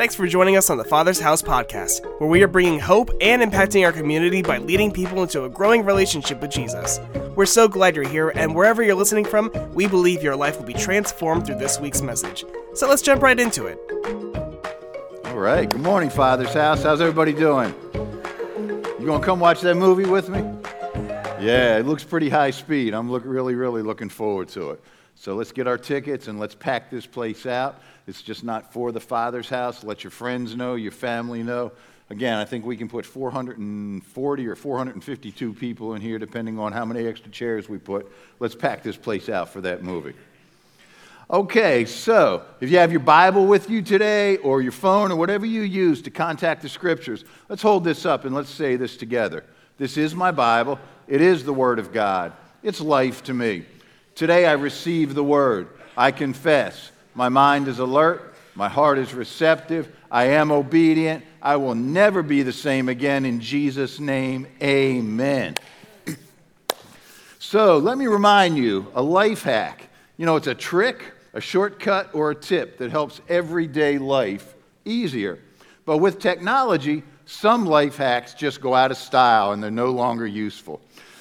Thanks for joining us on the Father's House podcast, where we are bringing hope and impacting our community by leading people into a growing relationship with Jesus. We're so glad you're here, and wherever you're listening from, we believe your life will be transformed through this week's message. So let's jump right into it. All right. Good morning, Father's House. How's everybody doing? You gonna come watch that movie with me? Yeah, it looks pretty high speed. I'm look, really, really looking forward to it. So let's get our tickets and let's pack this place out. It's just not for the Father's house. Let your friends know, your family know. Again, I think we can put 440 or 452 people in here, depending on how many extra chairs we put. Let's pack this place out for that movie. Okay, so if you have your Bible with you today, or your phone, or whatever you use to contact the scriptures, let's hold this up and let's say this together. This is my Bible. It is the Word of God. It's life to me. Today I receive the Word. I confess. My mind is alert. My heart is receptive. I am obedient. I will never be the same again. In Jesus' name, amen. so let me remind you a life hack. You know, it's a trick, a shortcut, or a tip that helps everyday life easier. But with technology, some life hacks just go out of style and they're no longer useful.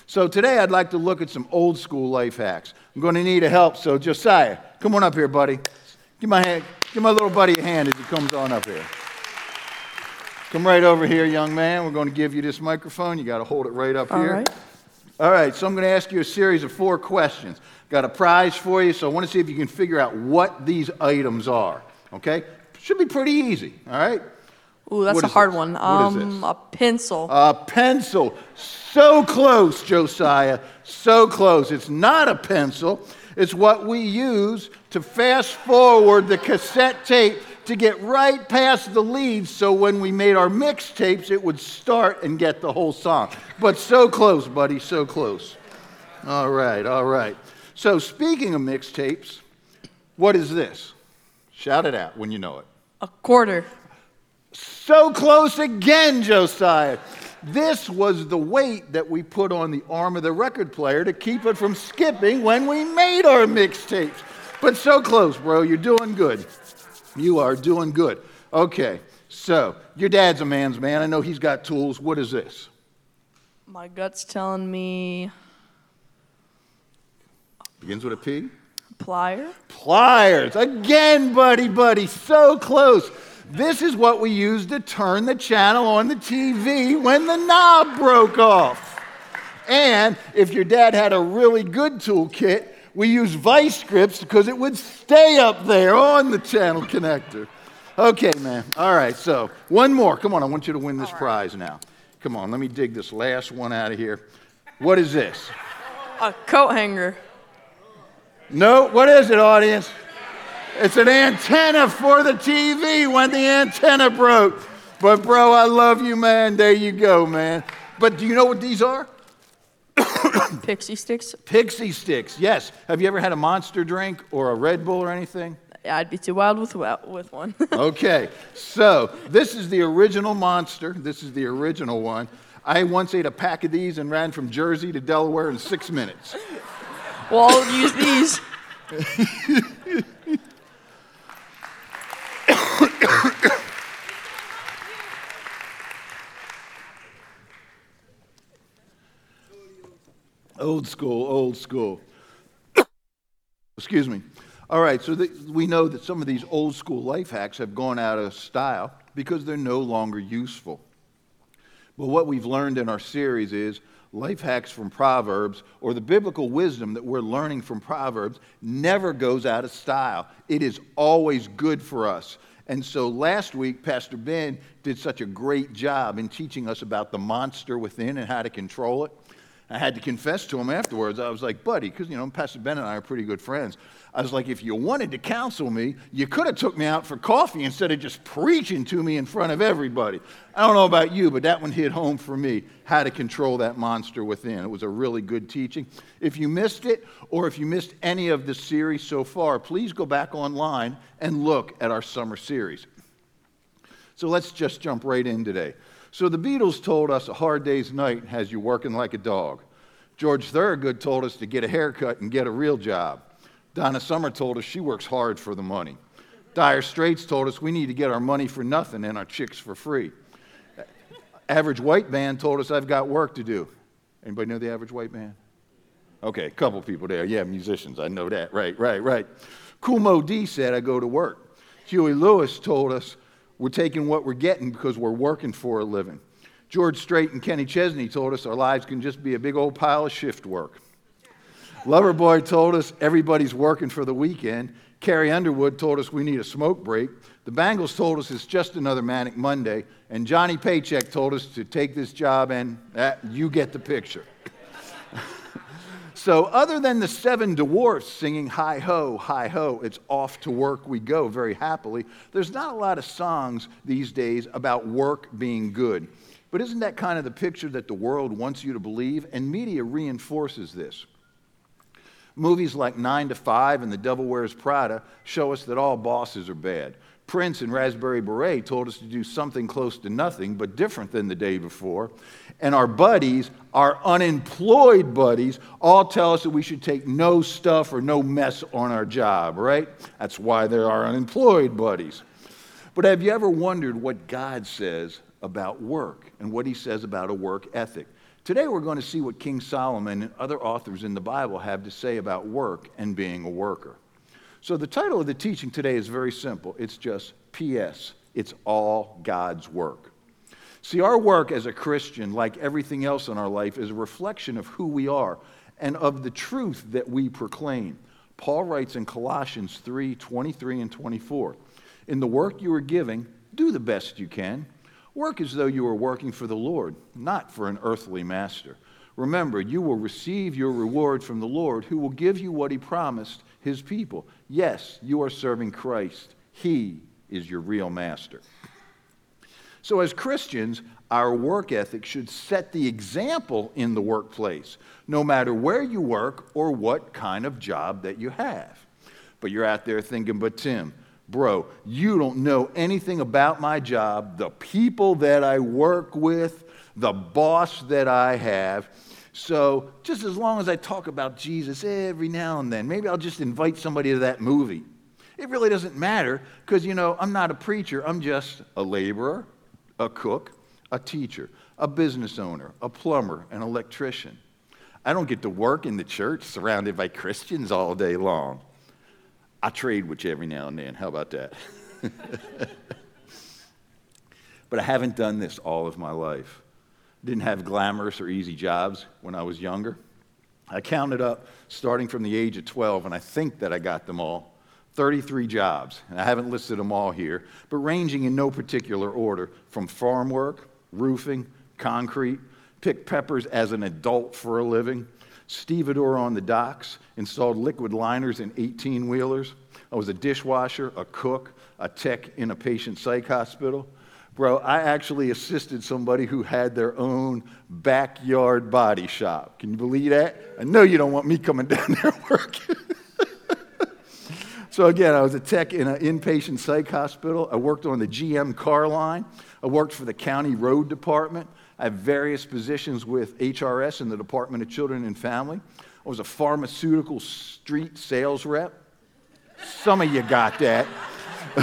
So today I'd like to look at some old school life hacks. I'm going to need a help, so Josiah, come on up here, buddy. Give my, hand, give my little buddy a hand as he comes on up here. Come right over here, young man. We're going to give you this microphone. You got to hold it right up All here. right. All right, so I'm going to ask you a series of four questions. Got a prize for you, so I want to see if you can figure out what these items are. Okay? Should be pretty easy, all right? Ooh, that's What a hard this? one. What is Um, this? a pencil. A pencil. So close, Josiah. So close. It's not a pencil. It's what we use to fast forward the cassette tape to get right past the leads so when we made our mixtapes, it would start and get the whole song. But so close, buddy, so close. All right, all right. So, speaking of mixtapes, what is this? Shout it out when you know it. a quarter. So close again, Josiah. This was the weight that we put on the arm of the record player to keep it from skipping when we made our mixtapes. But so close, bro. You're doing good. You are doing good. Okay, so your dad's a man's man. I know he's got tools. What is this? My gut's telling me Begins with a P? plier. Pliers. Again, buddy, buddy. So close. This is what we use to turn the channel on the TV when the knob broke off. And if your dad had a really good toolkit, we use vice grips because it would stay up there on the channel connector. Okay, man. All right, so one more. Come on, I want you to win this prize now. Come on, let me dig this last one out of here. What is this? A coat hanger. No, what is it, audience? It's an antenna for the TV when the antenna broke. But, bro, I love you, man. There you go, man. But do you know what these are? Pixie sticks. Pixie sticks, yes. Have you ever had a monster drink or a Red Bull or anything? I'd be too wild with with one. Okay, so this is the original monster. This is the original one. I once ate a pack of these and ran from Jersey to Delaware in six minutes. well, I'll use these. Old school, old school. Excuse me. All right, so the, we know that some of these old school life hacks have gone out of style because they're no longer useful. But what we've learned in our series is life hacks from Proverbs or the biblical wisdom that we're learning from Proverbs never goes out of style. It is always good for us. And so last week, Pastor Ben did such a great job in teaching us about the monster within and how to control it. I had to confess to him afterwards. I was like, buddy, because, you know, Pastor Ben and I are pretty good friends. I was like, if you wanted to counsel me, you could have took me out for coffee instead of just preaching to me in front of everybody. I don't know about you, but that one hit home for me, how to control that monster within. It was a really good teaching. If you missed it, or if you missed any of the series so far, please go back online and look at our summer series. So let's just jump right in today. So the Beatles told us a hard day's night has you working like a dog. George Thorogood told us to get a haircut and get a real job. Donna Summer told us she works hard for the money. Dire Straits told us we need to get our money for nothing and our chicks for free. Average White Band told us I've got work to do. Anybody know the Average White Band? Okay, a couple people there. Yeah, musicians. I know that. Right, right, right. Moe Dee said I go to work. Huey Lewis told us we're taking what we're getting because we're working for a living. George Strait and Kenny Chesney told us our lives can just be a big old pile of shift work. Loverboy told us everybody's working for the weekend. Carrie Underwood told us we need a smoke break. The Bangles told us it's just another Manic Monday. And Johnny Paycheck told us to take this job and uh, you get the picture. so, other than the seven dwarfs singing hi ho, hi ho, it's off to work we go very happily, there's not a lot of songs these days about work being good. But isn't that kind of the picture that the world wants you to believe? And media reinforces this. Movies like Nine to Five and The Devil Wears Prada show us that all bosses are bad. Prince and Raspberry Beret told us to do something close to nothing, but different than the day before. And our buddies, our unemployed buddies, all tell us that we should take no stuff or no mess on our job, right? That's why they're our unemployed buddies. But have you ever wondered what God says about work and what he says about a work ethic. Today we're going to see what King Solomon and other authors in the Bible have to say about work and being a worker. So the title of the teaching today is very simple. It's just P.S. It's all God's work. See, our work as a Christian, like everything else in our life, is a reflection of who we are and of the truth that we proclaim. Paul writes in Colossians 3 23 and 24 In the work you are giving, do the best you can Work as though you were working for the Lord, not for an earthly master. Remember, you will receive your reward from the Lord, who will give you what he promised his people. Yes, you are serving Christ. He is your real master. So, as Christians, our work ethic should set the example in the workplace, no matter where you work or what kind of job that you have. But you're out there thinking, but Tim, Bro, you don't know anything about my job, the people that I work with, the boss that I have. So, just as long as I talk about Jesus every now and then, maybe I'll just invite somebody to that movie. It really doesn't matter because, you know, I'm not a preacher. I'm just a laborer, a cook, a teacher, a business owner, a plumber, an electrician. I don't get to work in the church surrounded by Christians all day long. I trade with you every now and then. How about that? but I haven't done this all of my life. Didn't have glamorous or easy jobs when I was younger. I counted up starting from the age of 12, and I think that I got them all 33 jobs. And I haven't listed them all here, but ranging in no particular order from farm work, roofing, concrete, picked peppers as an adult for a living, stevedore on the docks, installed liquid liners in 18 wheelers. I was a dishwasher, a cook, a tech in a patient psych hospital. Bro, I actually assisted somebody who had their own backyard body shop. Can you believe that? I know you don't want me coming down there working. So, again, I was a tech in an inpatient psych hospital. I worked on the GM car line. I worked for the county road department. I have various positions with HRS in the Department of Children and Family. I was a pharmaceutical street sales rep. Some of you got that.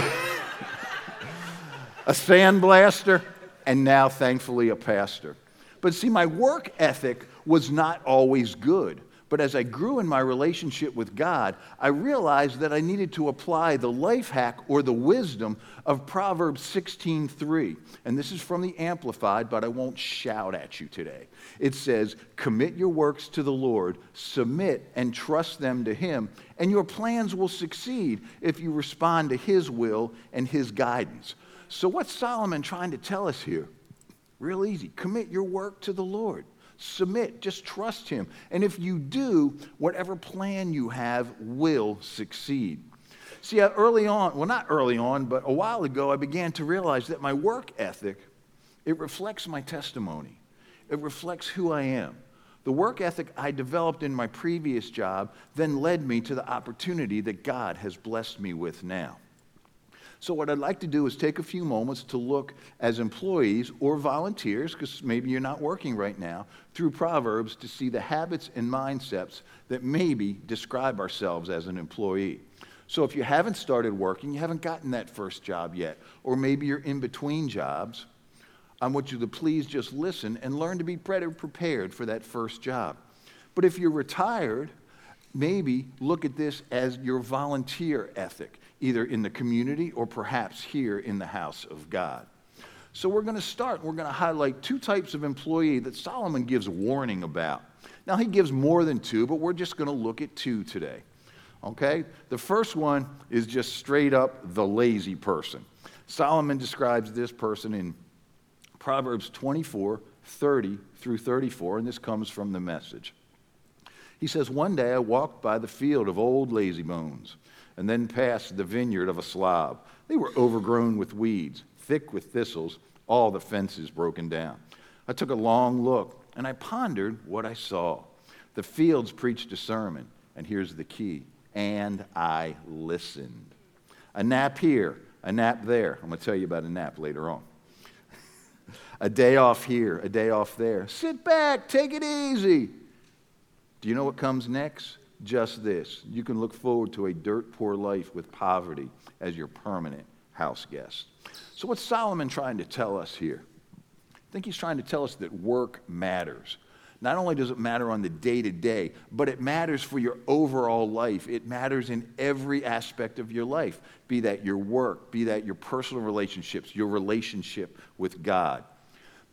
a sandblaster, and now, thankfully, a pastor. But see, my work ethic was not always good. But as I grew in my relationship with God, I realized that I needed to apply the life hack or the wisdom of Proverbs 16:3. And this is from the Amplified, but I won't shout at you today. It says, "Commit your works to the Lord, submit and trust them to him, and your plans will succeed if you respond to his will and his guidance." So what's Solomon trying to tell us here? Real easy. Commit your work to the Lord. Submit, just trust Him. And if you do, whatever plan you have will succeed. See, early on, well, not early on, but a while ago, I began to realize that my work ethic, it reflects my testimony. It reflects who I am. The work ethic I developed in my previous job then led me to the opportunity that God has blessed me with now. So, what I'd like to do is take a few moments to look as employees or volunteers, because maybe you're not working right now, through Proverbs to see the habits and mindsets that maybe describe ourselves as an employee. So if you haven't started working, you haven't gotten that first job yet, or maybe you're in between jobs, I want you to please just listen and learn to be better prepared for that first job. But if you're retired, maybe look at this as your volunteer ethic, either in the community or perhaps here in the house of God. So we're going to start. We're going to highlight two types of employee that Solomon gives warning about. Now, he gives more than two, but we're just going to look at two today. Okay? The first one is just straight up the lazy person. Solomon describes this person in Proverbs 24, 30 through 34, and this comes from the message. He says, One day I walked by the field of old lazy bones and then passed the vineyard of a slob. They were overgrown with weeds, thick with thistles, all the fences broken down. I took a long look and I pondered what I saw. The fields preached a sermon, and here's the key and I listened. A nap here, a nap there. I'm going to tell you about a nap later on. a day off here, a day off there. Sit back, take it easy. Do you know what comes next? Just this. You can look forward to a dirt poor life with poverty as your permanent house guest. So, what's Solomon trying to tell us here? I think he's trying to tell us that work matters. Not only does it matter on the day to day, but it matters for your overall life. It matters in every aspect of your life, be that your work, be that your personal relationships, your relationship with God.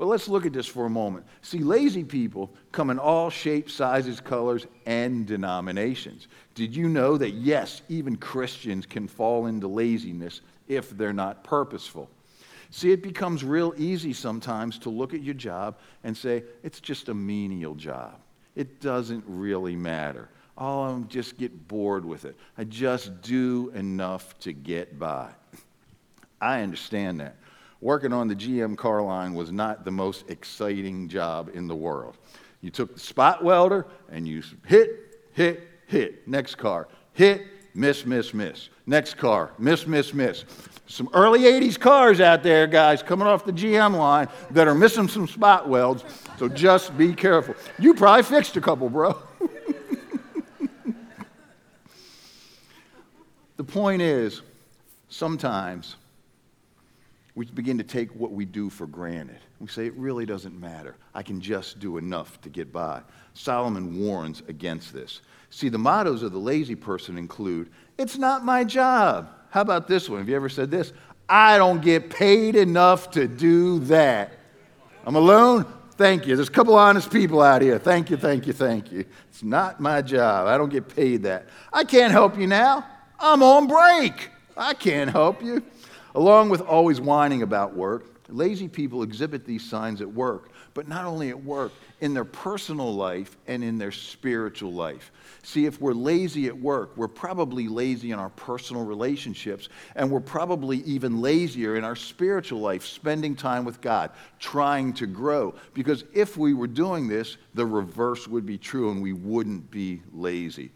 But let's look at this for a moment. See, lazy people come in all shapes, sizes, colors, and denominations. Did you know that, yes, even Christians can fall into laziness if they're not purposeful? See, it becomes real easy sometimes to look at your job and say, it's just a menial job. It doesn't really matter. Oh, i just get bored with it. I just do enough to get by. I understand that working on the GM car line was not the most exciting job in the world. You took the spot welder and you hit, hit, hit. Next car, hit, miss, miss, miss. Next car, miss, miss, miss. Some early 80s cars out there, guys, coming off the GM line that are missing some spot welds, so just be careful. You probably fixed a couple, bro. the point is, sometimes we begin to take what we do for granted. We say, it really doesn't matter. I can just do enough to get by. Solomon warns against this. See, the mottos of the lazy person include, it's not my job. How about this one? Have you ever said this? I don't get paid enough to do that. I'm alone? Thank you. There's a couple honest people out here. Thank you, thank you, thank you. It's not my job. I don't get paid that. I can't help you now. I'm on break. I can't help you. Along with always whining about work, lazy people exhibit these signs at work, but not only at work, in their personal life and in their spiritual life. See, if we're lazy at work, we're probably lazy in our personal relationships, and we're probably even lazier in our spiritual life, spending time with God, trying to grow. Because if we were doing this, the reverse would be true and we wouldn't be lazy.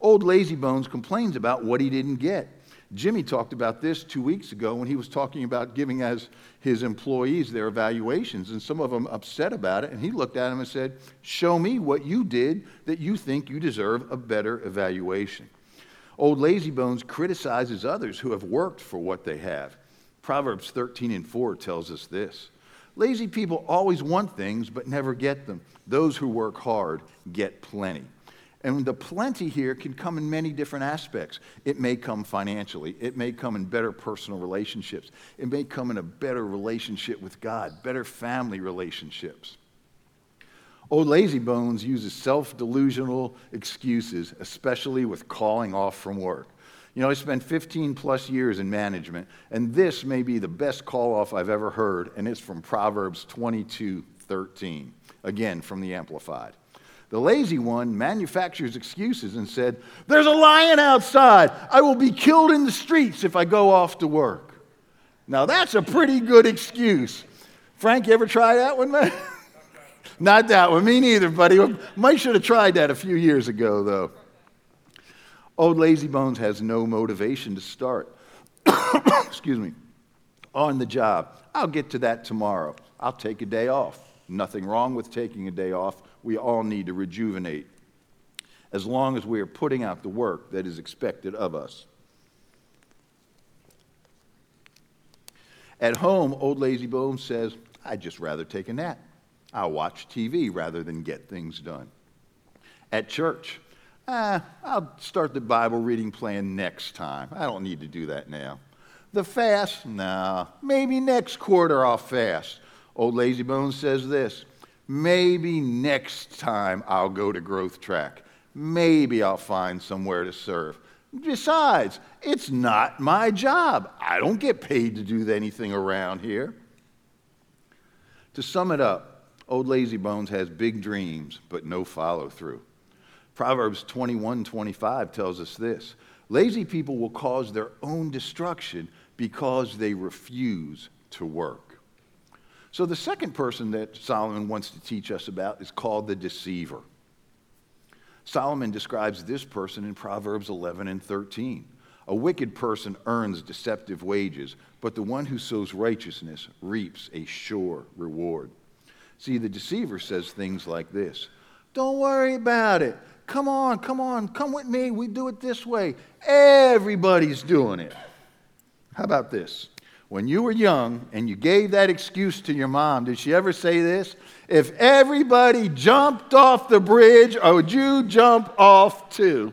Old Lazy Bones complains about what he didn't get. Jimmy talked about this two weeks ago when he was talking about giving as his employees their evaluations, and some of them upset about it. And he looked at him and said, Show me what you did that you think you deserve a better evaluation. Old Lazy Bones criticizes others who have worked for what they have. Proverbs 13 and 4 tells us this Lazy people always want things but never get them. Those who work hard get plenty. And the plenty here can come in many different aspects. It may come financially, it may come in better personal relationships, it may come in a better relationship with God, better family relationships. Old Lazy Bones uses self delusional excuses, especially with calling off from work. You know, I spent 15 plus years in management, and this may be the best call off I've ever heard, and it's from Proverbs 22 13, again from the Amplified. The lazy one manufactures excuses and said, There's a lion outside. I will be killed in the streets if I go off to work. Now, that's a pretty good excuse. Frank, you ever try that one, man? Not that one. Me neither, buddy. Mike should have tried that a few years ago, though. Old Lazy Bones has no motivation to start. Excuse me. On the job. I'll get to that tomorrow. I'll take a day off. Nothing wrong with taking a day off we all need to rejuvenate. as long as we are putting out the work that is expected of us. At home, old lazy bones says, I'd just rather take a nap. I'll watch TV rather than get things done. At church, ah, I'll start the Bible reading plan next time. I don't need to do that now. The fast, nah, maybe next quarter I'll fast. Old Lazy Bones says this maybe next time I'll go to Growth Track. Maybe I'll find somewhere to serve. Besides, it's not my job. I don't get paid to do anything around here. To sum it up, Old Lazy Bones has big dreams, but no follow through. Proverbs 21 25 tells us this Lazy people will cause their own destruction because they refuse to work. So, the second person that Solomon wants to teach us about is called the deceiver. Solomon describes this person in Proverbs 11 and 13. A wicked person earns deceptive wages, but the one who sows righteousness reaps a sure reward. See, the deceiver says things like this Don't worry about it. Come on, come on, come with me. We do it this way. Everybody's doing it. How about this? When you were young and you gave that excuse to your mom, did she ever say this? If everybody jumped off the bridge, would you jump off too?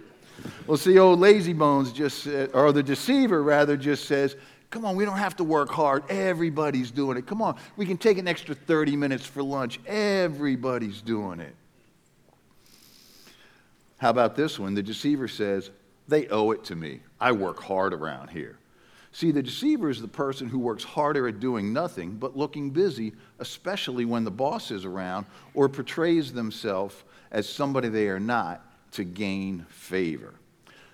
Well, see, old lazy bones just, said, or the deceiver rather, just says, Come on, we don't have to work hard. Everybody's doing it. Come on, we can take an extra 30 minutes for lunch. Everybody's doing it. How about this one? The deceiver says, They owe it to me. I work hard around here. See, the deceiver is the person who works harder at doing nothing but looking busy, especially when the boss is around, or portrays themselves as somebody they are not to gain favor.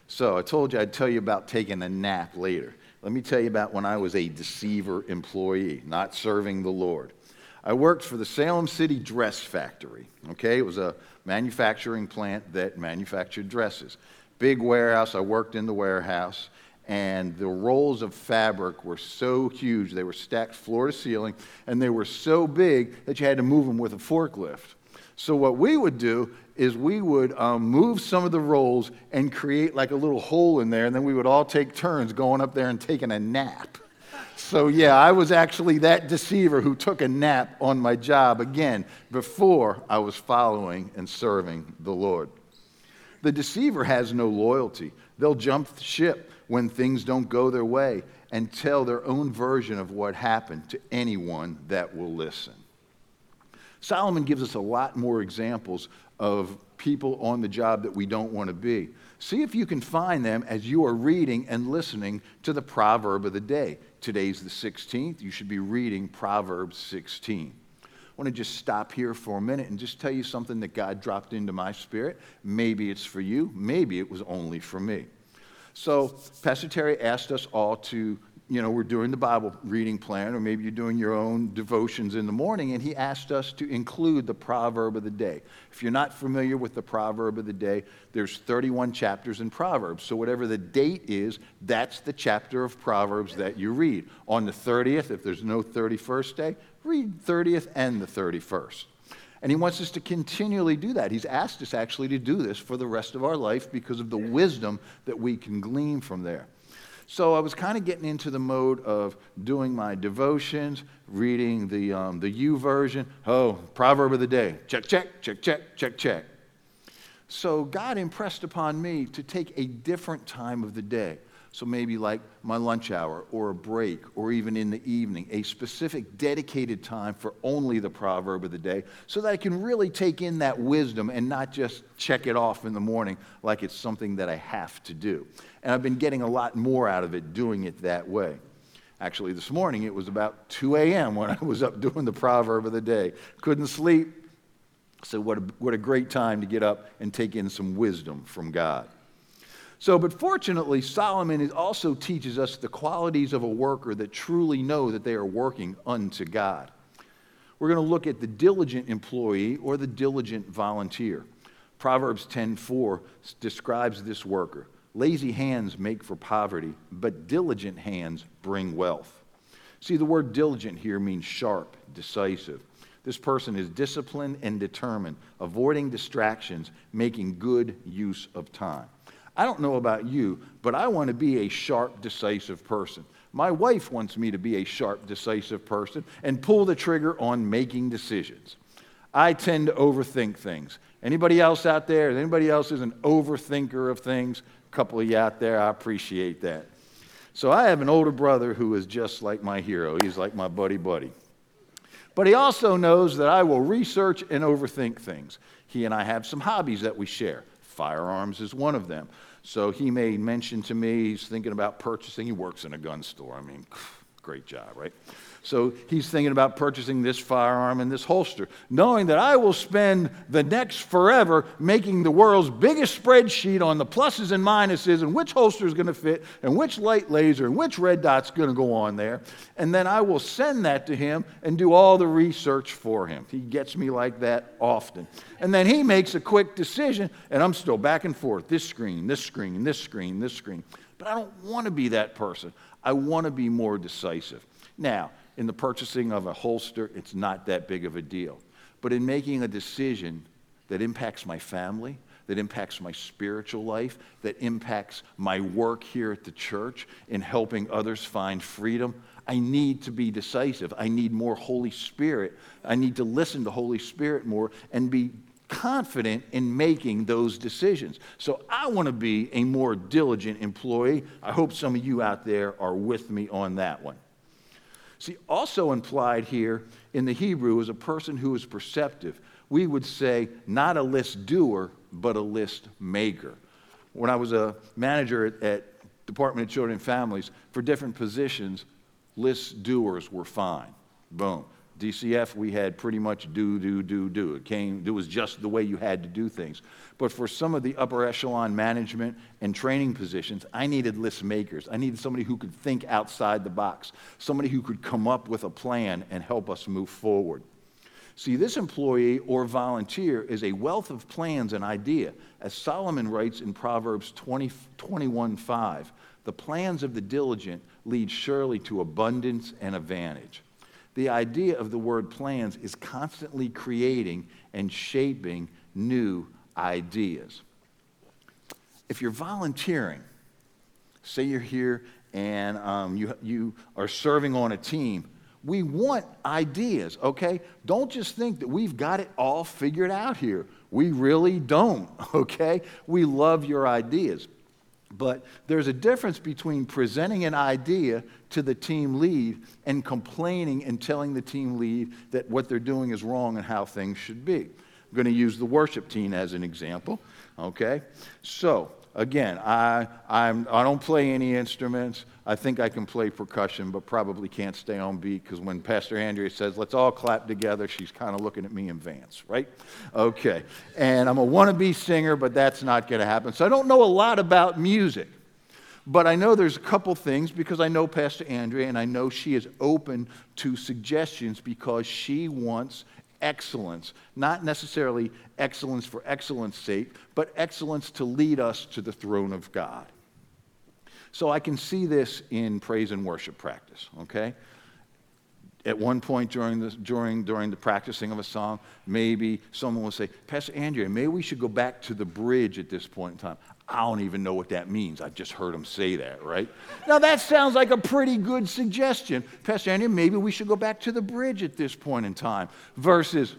So I told you I'd tell you about taking a nap later. Let me tell you about when I was a deceiver employee, not serving the Lord. I worked for the Salem City Dress Factory. Okay, it was a manufacturing plant that manufactured dresses. Big warehouse. I worked in the warehouse and the rolls of fabric were so huge. They were stacked floor to ceiling, and they were so big that you had to move them with a forklift. So, what we would do is we would um, move some of the rolls and create like a little hole in there, and then we would all take turns going up there and taking a nap. So, yeah, I was actually that deceiver who took a nap on my job again before I was following and serving the Lord. The deceiver has no loyalty, they'll jump ship when things don't go their way and tell their own version of what happened to anyone that will listen. Solomon gives us a lot more examples of people on the job that we don't want to be. See if you can find them as you are reading and listening to the proverb of the day. Today's the 16th. You should be reading Proverbs 16. I want to just stop here for a minute and just tell you something that God dropped into my spirit. Maybe it's for you, maybe it was only for me. So, Pastor Terry asked us all to, you know, we're doing the Bible reading plan, or maybe you're doing your own devotions in the morning, and he asked us to include the proverb of the day. If you're not familiar with the proverb of the day, there's 31 chapters in Proverbs. So, whatever the date is, that's the chapter of Proverbs that you read. On the 30th, if there's no 31st day, read 30th and the 31st. And he wants us to continually do that. He's asked us actually to do this for the rest of our life because of the wisdom that we can glean from there. So I was kind of getting into the mode of doing my devotions, reading the, um, the YouVersion. Oh, proverb of the day. Check, check, check, check, check, check. So God impressed upon me to take a different time of the day. So maybe like my lunch hour or a break or even in the evening, a specific dedicated time for only the proverb of the day so that I can really take in that wisdom and not just check it off in the morning like it's something that I have to do. And I've been getting a lot more out of it doing it that way. Actually, this morning it was about 2 a.m. when I was up doing the proverb of the day. Couldn't sleep. So, what a, what a great time to get up and take in some wisdom from God. So, but fortunately, Solomon also teaches us the qualities of a worker that truly know that they are working unto God. We're going to look at the diligent employee or the diligent volunteer. Proverbs 10:4 describes this worker. Lazy hands make for poverty, but diligent hands bring wealth. See, the word diligent here means sharp, decisive. This person is disciplined and determined, avoiding distractions, making good use of time. I don't know about you, but I want to be a sharp, decisive person. My wife wants me to be a sharp, decisive person and pull the trigger on making decisions. I tend to overthink things. Anybody else out there? Anybody else is an overthinker of things? A couple of you out there, I appreciate that. So I have an older brother who is just like my hero. He's like my buddy buddy. But he also knows that I will research and overthink things. He and I have some hobbies that we share. Firearms is one of them. So he made mention to me, he's thinking about purchasing. He works in a gun store. I mean, great job, right? So he's thinking about purchasing this firearm and this holster, knowing that I will spend the next forever making the world's biggest spreadsheet on the pluses and minuses and which holster is going to fit and which light laser and which red dot's going to go on there. And then I will send that to him and do all the research for him. He gets me like that often. And then he makes a quick decision, and I'm still back and forth this screen, this screen, this screen, this screen. But I don't want to be that person. I want to be more decisive. Now, in the purchasing of a holster, it's not that big of a deal. But in making a decision that impacts my family, that impacts my spiritual life, that impacts my work here at the church, in helping others find freedom, I need to be decisive. I need more Holy Spirit. I need to listen to Holy Spirit more and be confident in making those decisions. So I want to be a more diligent employee. I hope some of you out there are with me on that one. See, also implied here in the Hebrew is a person who is perceptive. We would say not a list doer, but a list maker. When I was a manager at, at Department of Children and Families, for different positions, list doers were fine. Boom. DCF, we had pretty much do, do, do, do. It came, it was just the way you had to do things. But for some of the upper echelon management and training positions, I needed list makers. I needed somebody who could think outside the box, somebody who could come up with a plan and help us move forward. See, this employee or volunteer is a wealth of plans and idea. As Solomon writes in Proverbs 20, 21 5, the plans of the diligent lead surely to abundance and advantage. The idea of the word plans is constantly creating and shaping new ideas. If you're volunteering, say you're here and um, you, you are serving on a team, we want ideas, okay? Don't just think that we've got it all figured out here. We really don't, okay? We love your ideas. But there's a difference between presenting an idea to the team lead and complaining and telling the team lead that what they're doing is wrong and how things should be. I'm going to use the worship team as an example. Okay? So, again, I, I'm, I don't play any instruments. I think I can play percussion, but probably can't stay on beat because when Pastor Andrea says, let's all clap together, she's kind of looking at me in Vance, right? Okay. And I'm a wannabe singer, but that's not going to happen. So I don't know a lot about music. But I know there's a couple things because I know Pastor Andrea and I know she is open to suggestions because she wants excellence, not necessarily excellence for excellence sake, but excellence to lead us to the throne of God. So I can see this in praise and worship practice, okay? At one point during the, during, during the practicing of a song, maybe someone will say, Pastor Andrea, maybe we should go back to the bridge at this point in time. I don't even know what that means. I just heard him say that, right? now, that sounds like a pretty good suggestion. Pastor Andrea, maybe we should go back to the bridge at this point in time versus,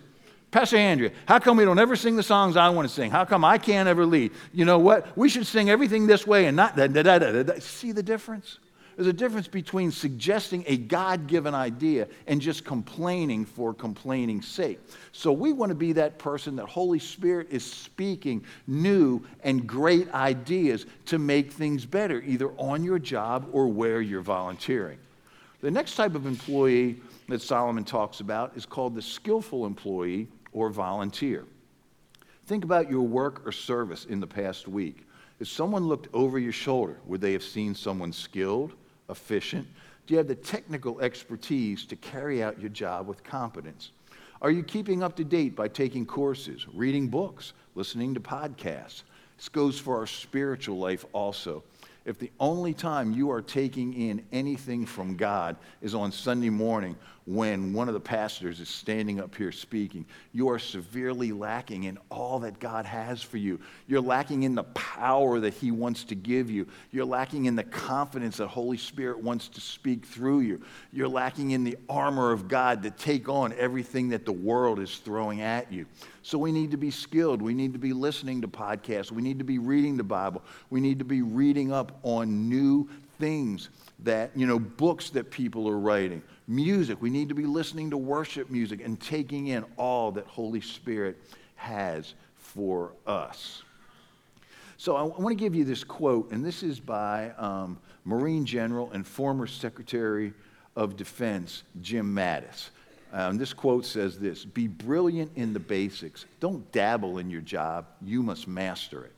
Pastor Andrea, how come we don't ever sing the songs I want to sing? How come I can't ever lead? You know what? We should sing everything this way and not da. See the difference? There's a difference between suggesting a God given idea and just complaining for complaining's sake. So we want to be that person that Holy Spirit is speaking new and great ideas to make things better, either on your job or where you're volunteering. The next type of employee that Solomon talks about is called the skillful employee or volunteer. Think about your work or service in the past week. If someone looked over your shoulder, would they have seen someone skilled, efficient? Do you have the technical expertise to carry out your job with competence? Are you keeping up to date by taking courses, reading books, listening to podcasts? This goes for our spiritual life also. If the only time you are taking in anything from God is on Sunday morning when one of the pastors is standing up here speaking, you are severely lacking in all that God has for you. You're lacking in the power that He wants to give you. You're lacking in the confidence that Holy Spirit wants to speak through you. You're lacking in the armor of God to take on everything that the world is throwing at you. So we need to be skilled. We need to be listening to podcasts. We need to be reading the Bible. We need to be reading up on new things that, you know, books that people are writing, music. We need to be listening to worship music and taking in all that Holy Spirit has for us. So I want to give you this quote, and this is by um, Marine General and former Secretary of Defense Jim Mattis. Um, this quote says this Be brilliant in the basics. Don't dabble in your job, you must master it.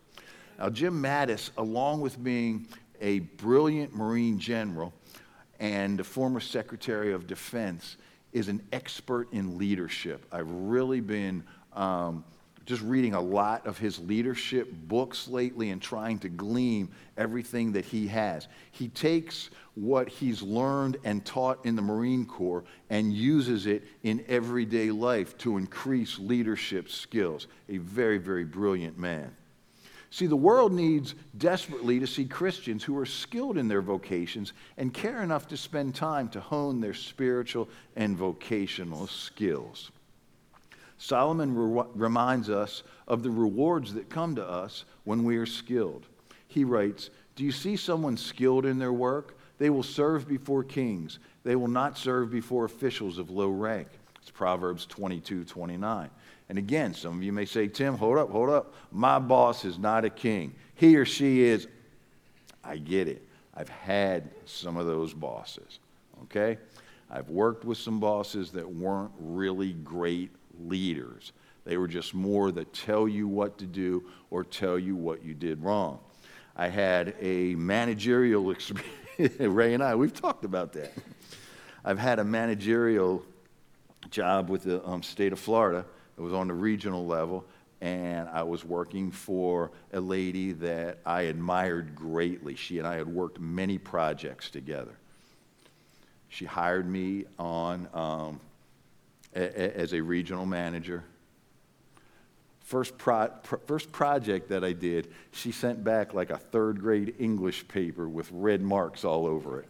Now, Jim Mattis, along with being a brilliant Marine general and a former Secretary of Defense, is an expert in leadership. I've really been um, just reading a lot of his leadership books lately and trying to glean everything that he has. He takes what he's learned and taught in the Marine Corps and uses it in everyday life to increase leadership skills. A very, very brilliant man. See, the world needs desperately to see Christians who are skilled in their vocations and care enough to spend time to hone their spiritual and vocational skills. Solomon re- reminds us of the rewards that come to us when we are skilled. He writes, Do you see someone skilled in their work? They will serve before kings. They will not serve before officials of low rank. It's Proverbs 22 29. And again, some of you may say, Tim, hold up, hold up. My boss is not a king. He or she is. I get it. I've had some of those bosses, okay? I've worked with some bosses that weren't really great leaders. They were just more that tell you what to do or tell you what you did wrong. I had a managerial experience. Ray and I, we've talked about that. I've had a managerial job with the um, state of Florida. It was on the regional level, and I was working for a lady that I admired greatly. She and I had worked many projects together. She hired me on um, a, as a regional manager. First, pro, first project that I did, she sent back like a third grade English paper with red marks all over it.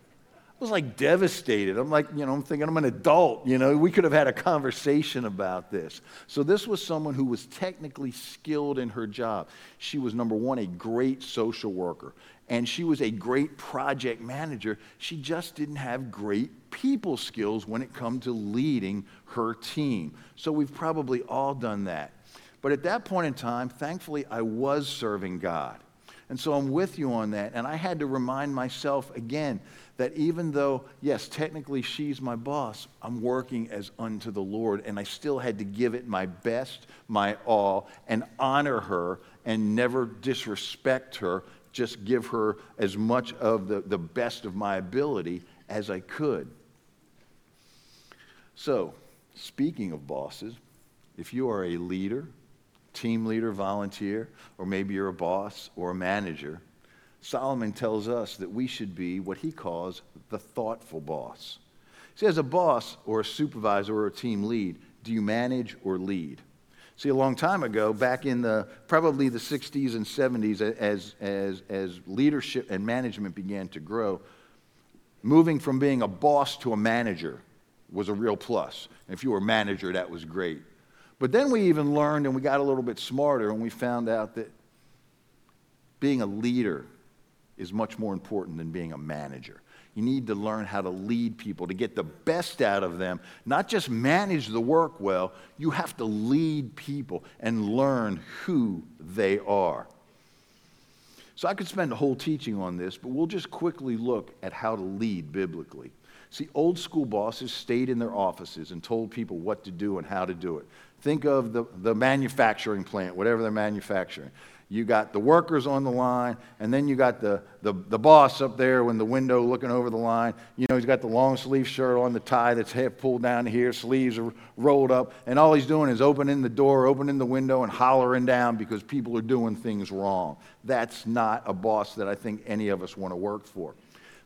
I was like devastated. I'm like, you know, I'm thinking I'm an adult. You know, we could have had a conversation about this. So, this was someone who was technically skilled in her job. She was, number one, a great social worker, and she was a great project manager. She just didn't have great people skills when it come to leading her team. So, we've probably all done that. But at that point in time, thankfully, I was serving God. And so I'm with you on that. And I had to remind myself again that even though, yes, technically she's my boss, I'm working as unto the Lord. And I still had to give it my best, my all, and honor her and never disrespect her. Just give her as much of the, the best of my ability as I could. So, speaking of bosses, if you are a leader, team leader, volunteer, or maybe you're a boss or a manager, Solomon tells us that we should be what he calls the thoughtful boss. See, as a boss or a supervisor or a team lead, do you manage or lead? See, a long time ago, back in the probably the 60s and 70s, as, as, as leadership and management began to grow, moving from being a boss to a manager was a real plus. And if you were a manager, that was great. But then we even learned and we got a little bit smarter and we found out that being a leader is much more important than being a manager. You need to learn how to lead people, to get the best out of them, not just manage the work well, you have to lead people and learn who they are. So I could spend a whole teaching on this, but we'll just quickly look at how to lead biblically. See, old school bosses stayed in their offices and told people what to do and how to do it. Think of the, the manufacturing plant, whatever they're manufacturing. You got the workers on the line, and then you got the, the, the boss up there in the window looking over the line. You know, he's got the long sleeve shirt on, the tie that's half pulled down here, sleeves are rolled up, and all he's doing is opening the door, opening the window, and hollering down because people are doing things wrong. That's not a boss that I think any of us want to work for.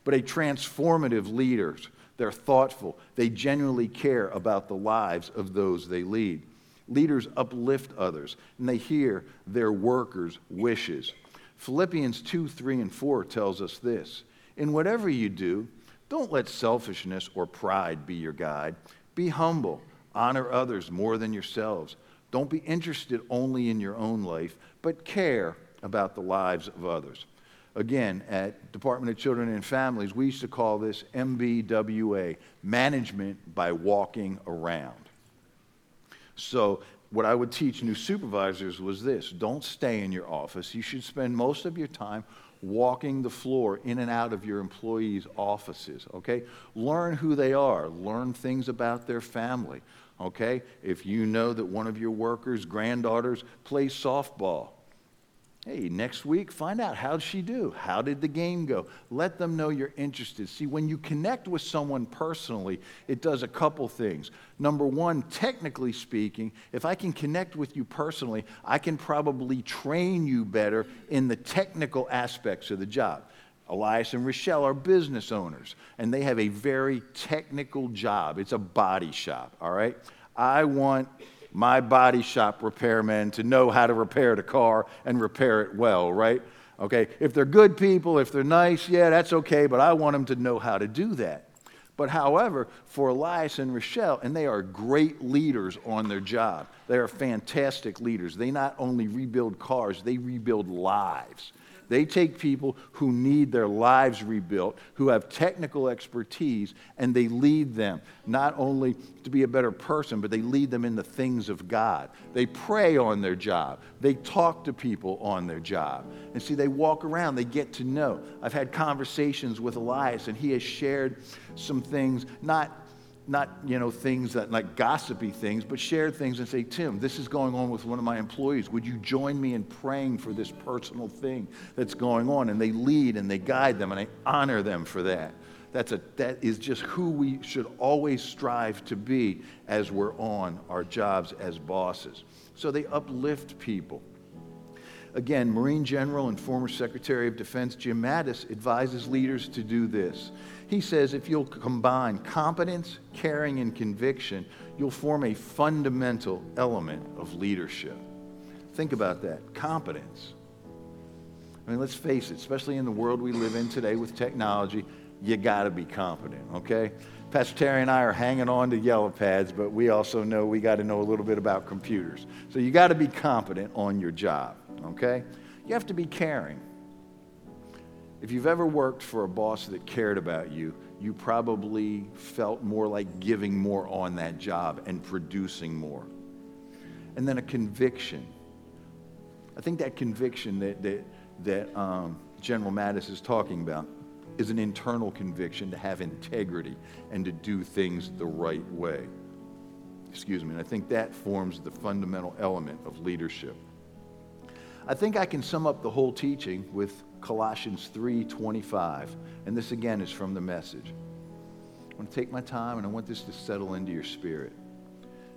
But a transformative leader, they're thoughtful, they genuinely care about the lives of those they lead. Leaders uplift others, and they hear their workers' wishes. Philippians 2, 3, and 4 tells us this In whatever you do, don't let selfishness or pride be your guide. Be humble, honor others more than yourselves. Don't be interested only in your own life, but care about the lives of others. Again, at Department of Children and Families, we used to call this MBWA, Management by Walking Around. So, what I would teach new supervisors was this don't stay in your office. You should spend most of your time walking the floor in and out of your employees' offices, okay? Learn who they are, learn things about their family, okay? If you know that one of your workers' granddaughters plays softball, Hey, next week, find out how did she do? How did the game go? Let them know you're interested. See, when you connect with someone personally, it does a couple things. Number one, technically speaking, if I can connect with you personally, I can probably train you better in the technical aspects of the job. Elias and Rochelle are business owners, and they have a very technical job. It's a body shop, all right? I want my body shop repairmen to know how to repair the car and repair it well, right? Okay, if they're good people, if they're nice, yeah, that's okay, but I want them to know how to do that. But however, for Elias and Rochelle, and they are great leaders on their job, they are fantastic leaders. They not only rebuild cars, they rebuild lives. They take people who need their lives rebuilt, who have technical expertise, and they lead them not only to be a better person, but they lead them in the things of God. They pray on their job, they talk to people on their job. And see, they walk around, they get to know. I've had conversations with Elias, and he has shared some things, not not you know things that like gossipy things but share things and say tim this is going on with one of my employees. Would you join me in praying for this personal thing that's going on? And they lead and they guide them and i honor them for that. That's a that is just who we should always strive to be as we're on our jobs as bosses. So they uplift people. Again, Marine General and former Secretary of Defense Jim Mattis advises leaders to do this. He says if you'll combine competence, caring, and conviction, you'll form a fundamental element of leadership. Think about that competence. I mean, let's face it, especially in the world we live in today with technology, you got to be competent, okay? Pastor Terry and I are hanging on to yellow pads, but we also know we got to know a little bit about computers. So you got to be competent on your job okay? You have to be caring. If you've ever worked for a boss that cared about you, you probably felt more like giving more on that job and producing more. And then a conviction. I think that conviction that, that, that um, General Mattis is talking about is an internal conviction to have integrity and to do things the right way. Excuse me. And I think that forms the fundamental element of leadership. I think I can sum up the whole teaching with Colossians 3:25, and this again is from the message. I want to take my time and I want this to settle into your spirit.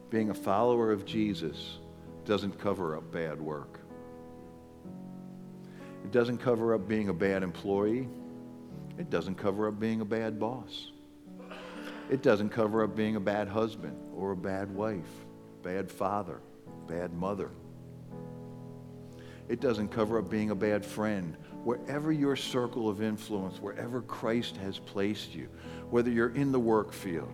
Being a follower of Jesus doesn't cover up bad work. It doesn't cover up being a bad employee. It doesn't cover up being a bad boss. It doesn't cover up being a bad husband or a bad wife, bad father, bad mother. It doesn't cover up being a bad friend. Wherever your circle of influence, wherever Christ has placed you, whether you're in the work field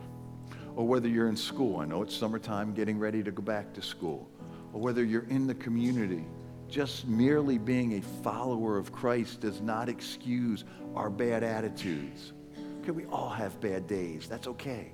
or whether you're in school, I know it's summertime getting ready to go back to school, or whether you're in the community, just merely being a follower of Christ does not excuse our bad attitudes. Okay, we all have bad days. That's okay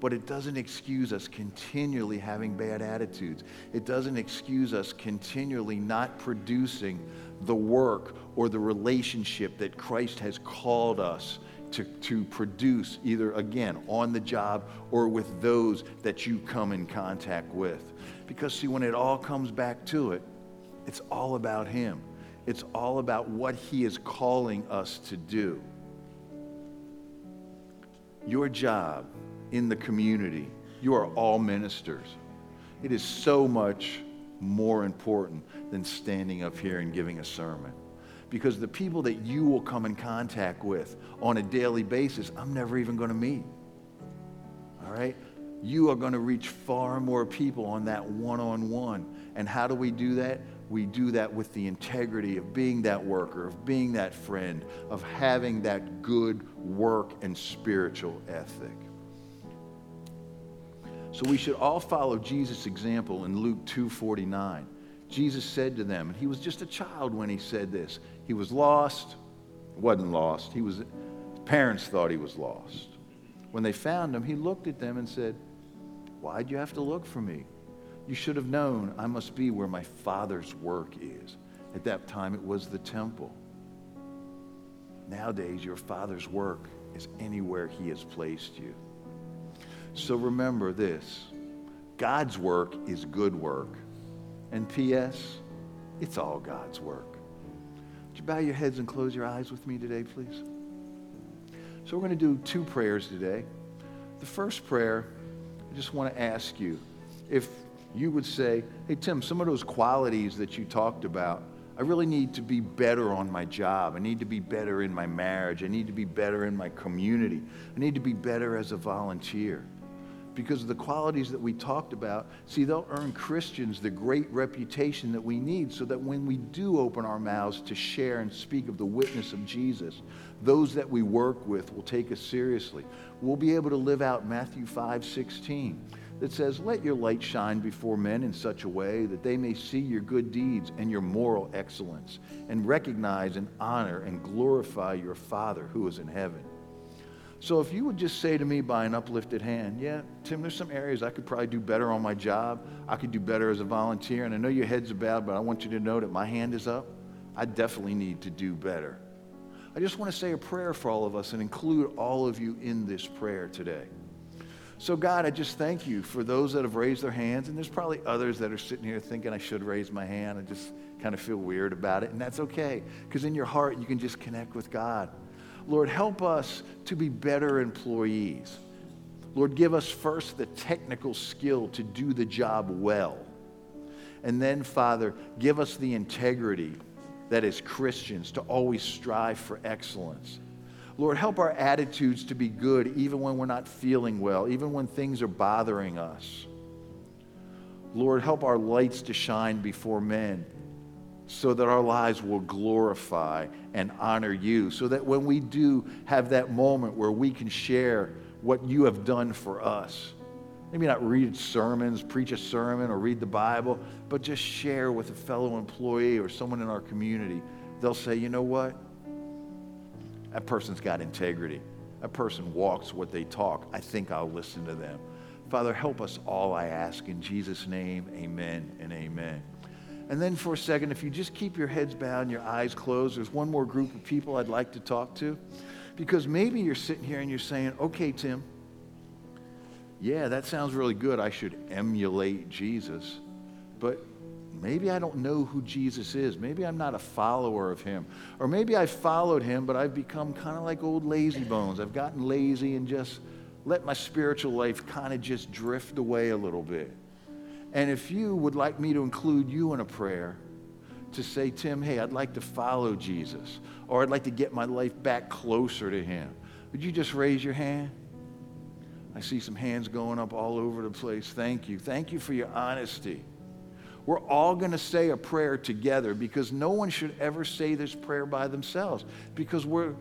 but it doesn't excuse us continually having bad attitudes. It doesn't excuse us continually not producing the work or the relationship that Christ has called us to, to produce, either again on the job or with those that you come in contact with. Because, see, when it all comes back to it, It's all about Him. It's all about what He is calling us to do. Your job in the community, you are all ministers. It is so much more important than standing up here and giving a sermon. Because the people that you will come in contact with on a daily basis, I'm never even going to meet. All right? You are going to reach far more people on that one on one. And how do we do that? We do that with the integrity of being that worker, of being that friend, of having that good work and spiritual ethic. So we should all follow Jesus' example in Luke 2:49. Jesus said to them, and he was just a child when he said this. He was lost, wasn't lost. He was his parents thought he was lost. When they found him, he looked at them and said, Why'd you have to look for me? You should have known I must be where my Father's work is. At that time, it was the temple. Nowadays, your Father's work is anywhere He has placed you. So remember this God's work is good work. And P.S., it's all God's work. Would you bow your heads and close your eyes with me today, please? So we're going to do two prayers today. The first prayer, I just want to ask you if you would say, hey, Tim, some of those qualities that you talked about, I really need to be better on my job. I need to be better in my marriage. I need to be better in my community. I need to be better as a volunteer. Because of the qualities that we talked about, see, they'll earn Christians the great reputation that we need so that when we do open our mouths to share and speak of the witness of Jesus, those that we work with will take us seriously. We'll be able to live out Matthew 5 16 that says, Let your light shine before men in such a way that they may see your good deeds and your moral excellence and recognize and honor and glorify your Father who is in heaven. So if you would just say to me by an uplifted hand, yeah, Tim, there's some areas I could probably do better on my job. I could do better as a volunteer. And I know your head's are bowed, but I want you to know that my hand is up. I definitely need to do better. I just want to say a prayer for all of us and include all of you in this prayer today. So, God, I just thank you for those that have raised their hands. And there's probably others that are sitting here thinking I should raise my hand. I just kind of feel weird about it. And that's okay, because in your heart, you can just connect with God. Lord, help us to be better employees. Lord, give us first the technical skill to do the job well. And then, Father, give us the integrity that as Christians to always strive for excellence. Lord, help our attitudes to be good even when we're not feeling well, even when things are bothering us. Lord, help our lights to shine before men so that our lives will glorify and honor you. So that when we do have that moment where we can share what you have done for us, maybe not read sermons, preach a sermon, or read the Bible, but just share with a fellow employee or someone in our community. They'll say, you know what? That person's got integrity. That person walks what they talk. I think I'll listen to them. Father, help us all, I ask. In Jesus' name, amen and amen. And then for a second, if you just keep your heads bowed and your eyes closed, there's one more group of people I'd like to talk to. Because maybe you're sitting here and you're saying, okay, Tim, yeah, that sounds really good. I should emulate Jesus. But maybe I don't know who Jesus is. Maybe I'm not a follower of him. Or maybe I followed him, but I've become kind of like old lazy bones. I've gotten lazy and just let my spiritual life kind of just drift away a little bit. And if you would like me to include you in a prayer to say, Tim, hey, I'd like to follow Jesus, or I'd like to get my life back closer to him, would you just raise your hand? I see some hands going up all over the place. Thank you. Thank you for your honesty. We're all going to say a prayer together because no one should ever say this prayer by themselves because we're,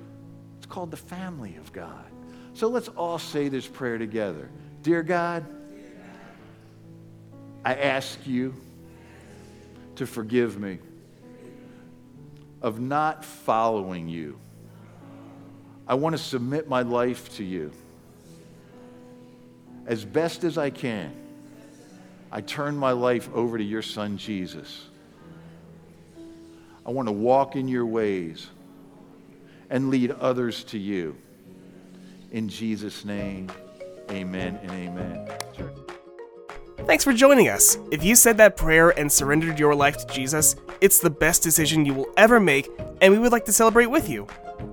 it's called the family of God. So let's all say this prayer together. Dear God, I ask you to forgive me of not following you. I want to submit my life to you. As best as I can, I turn my life over to your son, Jesus. I want to walk in your ways and lead others to you. In Jesus' name, amen and amen. Thanks for joining us. If you said that prayer and surrendered your life to Jesus, it's the best decision you will ever make, and we would like to celebrate with you.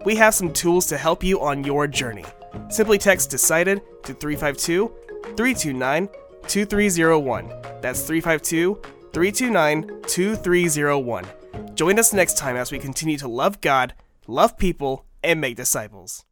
We have some tools to help you on your journey. Simply text decided to 352 329 2301. That's 352 329 2301. Join us next time as we continue to love God, love people, and make disciples.